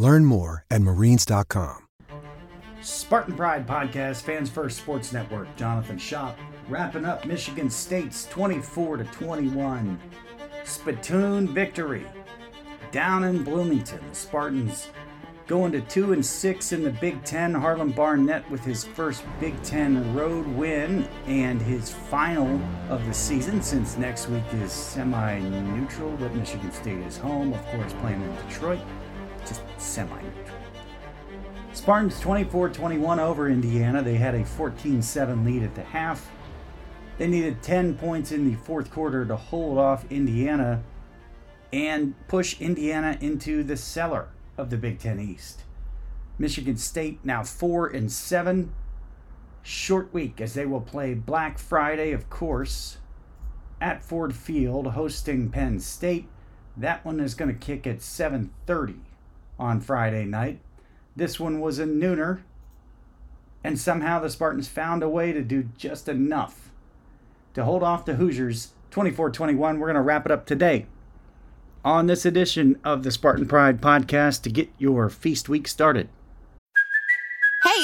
Learn more at marines.com. Spartan Pride Podcast, Fans First Sports Network, Jonathan Shop, wrapping up Michigan State's 24 to 21 spittoon victory down in Bloomington. The Spartans going to 2 and 6 in the Big 10. Harlon Barnett with his first Big 10 road win and his final of the season since next week is semi-neutral, but Michigan State is home, of course, playing in Detroit. Just semi-neutral. Spartans 24 21 over Indiana. They had a 14 7 lead at the half. They needed 10 points in the fourth quarter to hold off Indiana and push Indiana into the cellar of the Big Ten East. Michigan State now 4 and 7. Short week as they will play Black Friday, of course, at Ford Field hosting Penn State. That one is going to kick at 7:30 on Friday night. This one was a nooner, and somehow the Spartans found a way to do just enough to hold off the Hoosiers 24 21. We're going to wrap it up today on this edition of the Spartan Pride podcast to get your feast week started.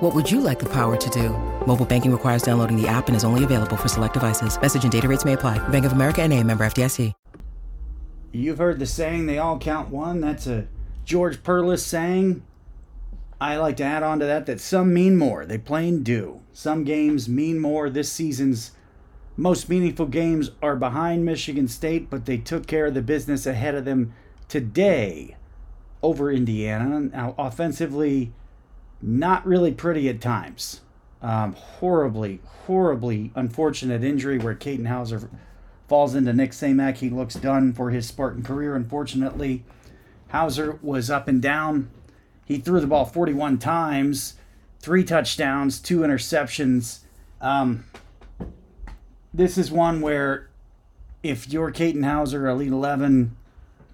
What would you like the power to do? Mobile banking requires downloading the app and is only available for select devices. Message and data rates may apply. Bank of America and a member FDIC. You've heard the saying, they all count one. That's a George Perles saying. I like to add on to that that some mean more. They plain do. Some games mean more. This season's most meaningful games are behind Michigan State, but they took care of the business ahead of them today over Indiana. Now, offensively, not really pretty at times. Um, horribly, horribly unfortunate injury where Katin Houser falls into Nick Samac. He looks done for his Spartan career, unfortunately. Houser was up and down. He threw the ball 41 times, three touchdowns, two interceptions. Um, this is one where if you're Katin Houser, Elite 11,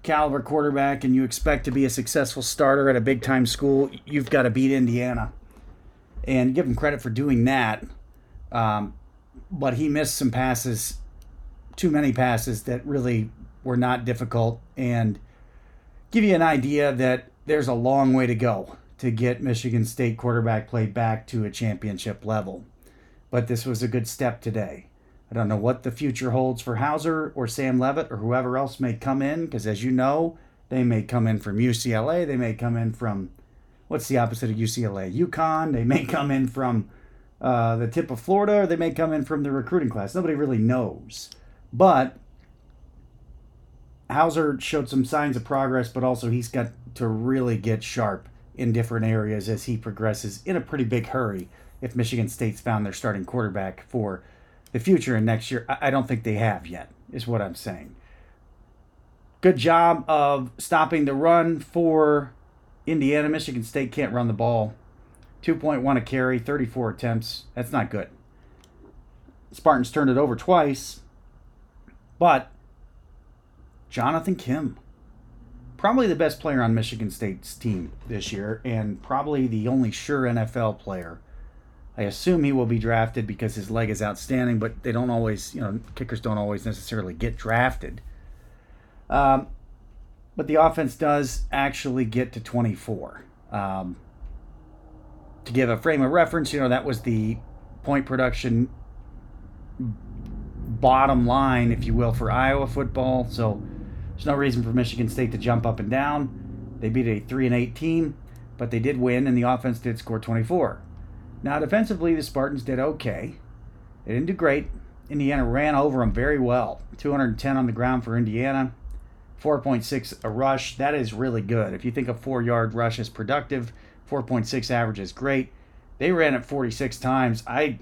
caliber quarterback and you expect to be a successful starter at a big time school, you've got to beat Indiana. And give him credit for doing that. Um, but he missed some passes, too many passes that really were not difficult. And give you an idea that there's a long way to go to get Michigan State quarterback play back to a championship level. But this was a good step today. I don't know what the future holds for Houser or Sam Leavitt or whoever else may come in, because as you know, they may come in from UCLA. They may come in from, what's the opposite of UCLA? UConn. They may come in from uh, the tip of Florida, or they may come in from the recruiting class. Nobody really knows. But Houser showed some signs of progress, but also he's got to really get sharp in different areas as he progresses in a pretty big hurry if Michigan State's found their starting quarterback for the future and next year. I don't think they have yet, is what I'm saying. Good job of stopping the run for Indiana. Michigan State can't run the ball. 2.1 a carry, 34 attempts. That's not good. Spartans turned it over twice, but Jonathan Kim, probably the best player on Michigan State's team this year, and probably the only sure NFL player I assume he will be drafted because his leg is outstanding, but they don't always, you know, kickers don't always necessarily get drafted. Um, but the offense does actually get to 24. Um, to give a frame of reference, you know, that was the point production bottom line, if you will, for Iowa football. So there's no reason for Michigan State to jump up and down. They beat a 3 and 8 team, but they did win, and the offense did score 24. Now, defensively, the Spartans did okay. They didn't do great. Indiana ran over them very well. 210 on the ground for Indiana, 4.6 a rush. That is really good. If you think a four yard rush is productive, 4.6 average is great. They ran it 46 times. I,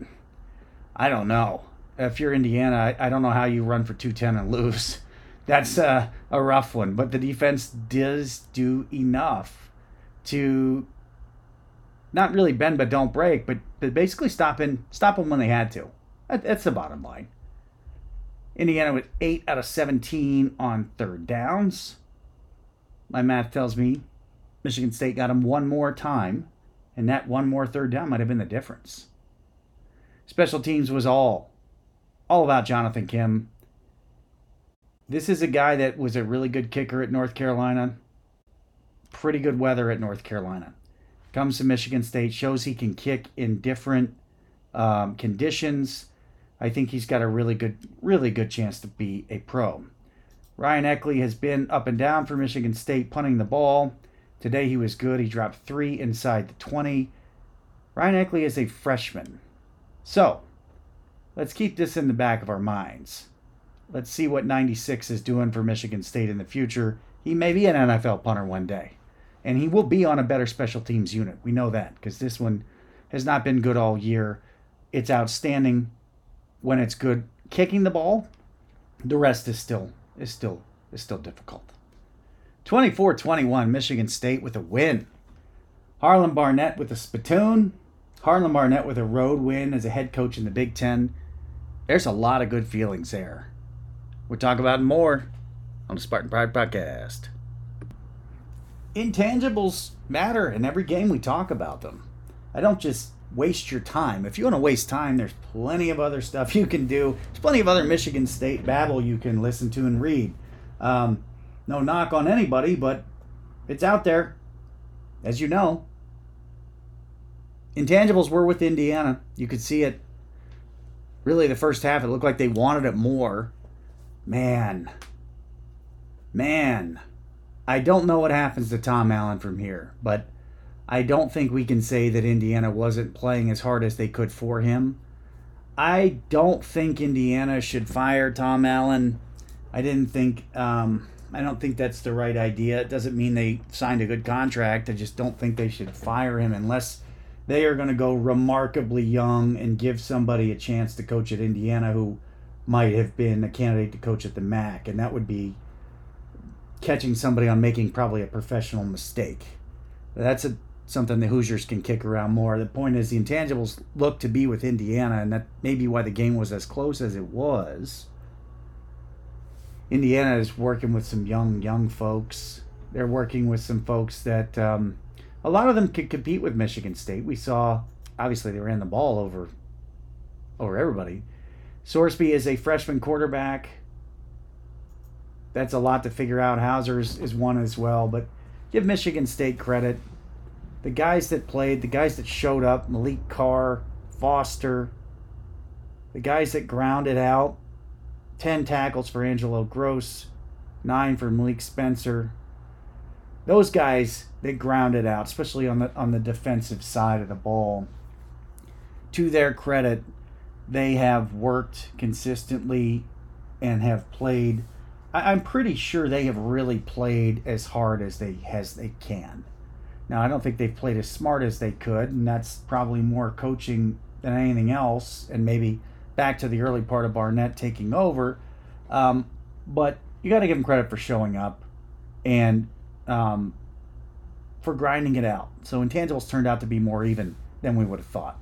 I don't know. If you're Indiana, I, I don't know how you run for 210 and lose. That's uh, a rough one. But the defense does do enough to not really bend but don't break, but, but basically stopping stop them when they had to. That, that's the bottom line. Indiana with eight out of 17 on third downs. My math tells me Michigan State got them one more time, and that one more third down might have been the difference. Special teams was all, all about Jonathan Kim. This is a guy that was a really good kicker at North Carolina. Pretty good weather at North Carolina comes to Michigan State, shows he can kick in different um, conditions. I think he's got a really good, really good chance to be a pro. Ryan Eckley has been up and down for Michigan State punting the ball. Today he was good. He dropped three inside the 20. Ryan Eckley is a freshman. So let's keep this in the back of our minds. Let's see what 96 is doing for Michigan State in the future. He may be an NFL punter one day and he will be on a better special teams unit. We know that because this one has not been good all year. It's outstanding when it's good kicking the ball. The rest is still is still is still difficult. 24-21 Michigan State with a win. Harlon Barnett with a spittoon. Harlon Barnett with a road win as a head coach in the Big Ten. There's a lot of good feelings there. We'll talk about more on the Spartan Pride Podcast intangibles matter in every game we talk about them. I don't just waste your time. If you want to waste time, there's plenty of other stuff you can do. There's plenty of other Michigan State babble you can listen to and read. Um, no knock on anybody, but it's out there, as you know. Intangibles were with Indiana. You could see it. Really, the first half, it looked like they wanted it more. Man. Man. I don't know what happens to Tom Allen from here, but I don't think we can say that Indiana wasn't playing as hard as they could for him. I don't think Indiana should fire Tom Allen. I didn't think. Um, I don't think that's the right idea. It doesn't mean they signed a good contract. I just don't think they should fire him unless they are going to go remarkably young and give somebody a chance to coach at Indiana who might have been a candidate to coach at the MAC, and that would be catching somebody on making probably a professional mistake. That's a, something the Hoosiers can kick around more. The point is, the intangibles look to be with Indiana, and that may be why the game was as close as it was. Indiana is working with some young young folks. They're working with some folks that um, a lot of them could compete with Michigan State. We saw obviously they ran the ball over over everybody. Sorsby is a freshman quarterback. That's a lot to figure out. Houser is, one as well, but give Michigan State credit. The guys that played, the guys that showed up, Maliq Carr, Foster, the guys that grounded out, 10 tackles for Angelo Grose, 9 for Malik Spencer. Those guys that grounded out, especially on the on the defensive side of the ball. To their credit, they have worked consistently and have played I, am pretty sure they have really played as hard as they as they can. Now I don't think they've played as smart as they could, and that's probably more coaching than anything else, and maybe back to the early part of Barnett taking over. Um, but you got to give them credit for showing up and um, for grinding it out. So intangibles turned out to be more even than we would have thought.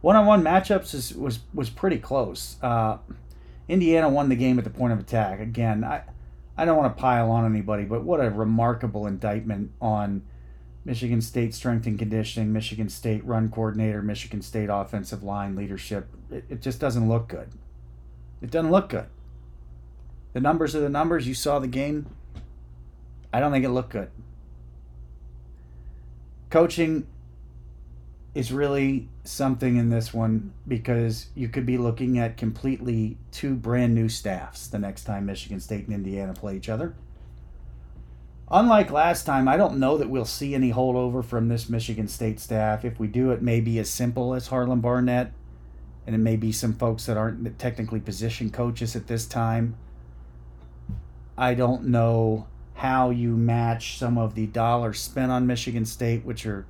One-on-one matchups is, was was pretty close. Uh, Indiana won the game at the point of attack. Again, I I don't want to pile on anybody, but what a remarkable indictment on Michigan State strength and conditioning, Michigan State run coordinator, Michigan State offensive line leadership. It, it just doesn't look good. It doesn't look good. The numbers are the numbers. You saw the game. I don't think it looked good. Coaching is really something in this one because you could be looking at completely two brand new staffs the next time Michigan State and Indiana play each other. Unlike last time, I don't know that we'll see any holdover from this Michigan State staff. If we do, it may be as simple as Harlon Barnett, and it may be some folks that aren't technically position coaches at this time. I don't know how you match some of the dollars spent on Michigan State, which are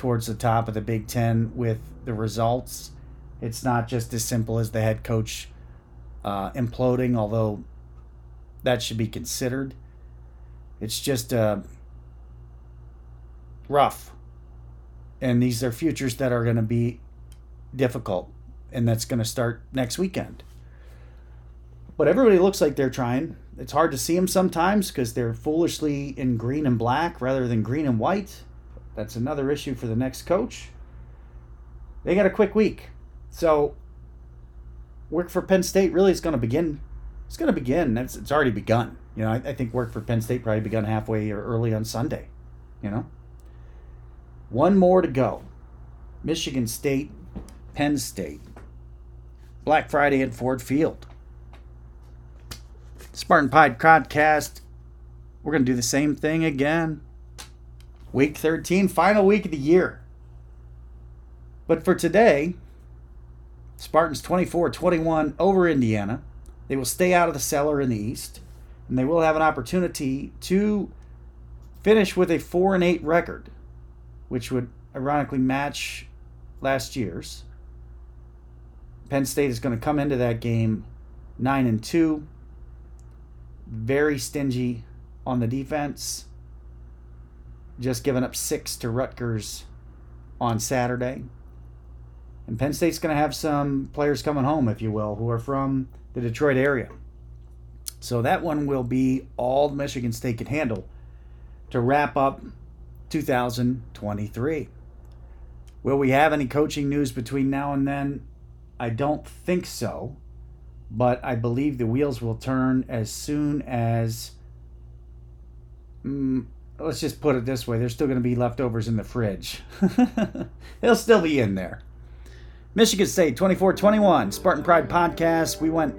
towards the top of the Big Ten with the results. It's not just as simple as the head coach uh, imploding, although that should be considered. It's just uh, rough. And these are futures that are going to be difficult. And that's going to start next weekend. But everybody looks like they're trying. It's hard to see them sometimes because they're foolishly in green and black rather than green and white. That's another issue for the next coach. They got a quick week. So work for Penn State really is going to begin. It's going to begin. It's, it's already begun. You know, I, I think work for Penn State probably begun halfway or early on Sunday. You know, one more to go. Michigan State, Penn State. Black Friday at Ford Field. Spartan Pride Podcast. We're going to do the same thing again. Week 13, final week of the year. But for today, Spartans 24 21 over Indiana. They will stay out of the cellar in the East, and they will have an opportunity to finish with a 4 and 8 record, which would ironically match last year's. Penn State is going to come into that game 9 and 2. Very stingy on the defense just giving up six to Rutgers on Saturday. And Penn State's going to have some players coming home, if you will, who are from the Detroit area. So that one will be all Michigan State can handle to wrap up 2023. Will we have any coaching news between now and then? I don't think so, but I believe the wheels will turn as soon as mm, let's just put it this way there's still going to be leftovers in the fridge. They'll still be in there. Michigan State 24 21, Spartan Pride Podcast. We went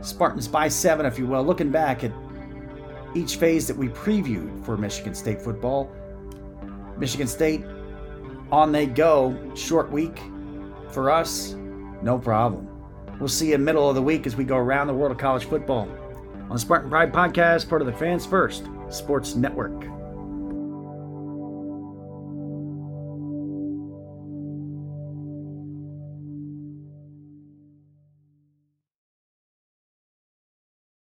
Spartans by seven, if you will, looking back at each phase that we previewed for Michigan State football. Michigan State, on they go. Short week for us, no problem. We'll see you middle of the week as we go around the world of college football on Spartan Pride Podcast, part of the Fans First Sports Network.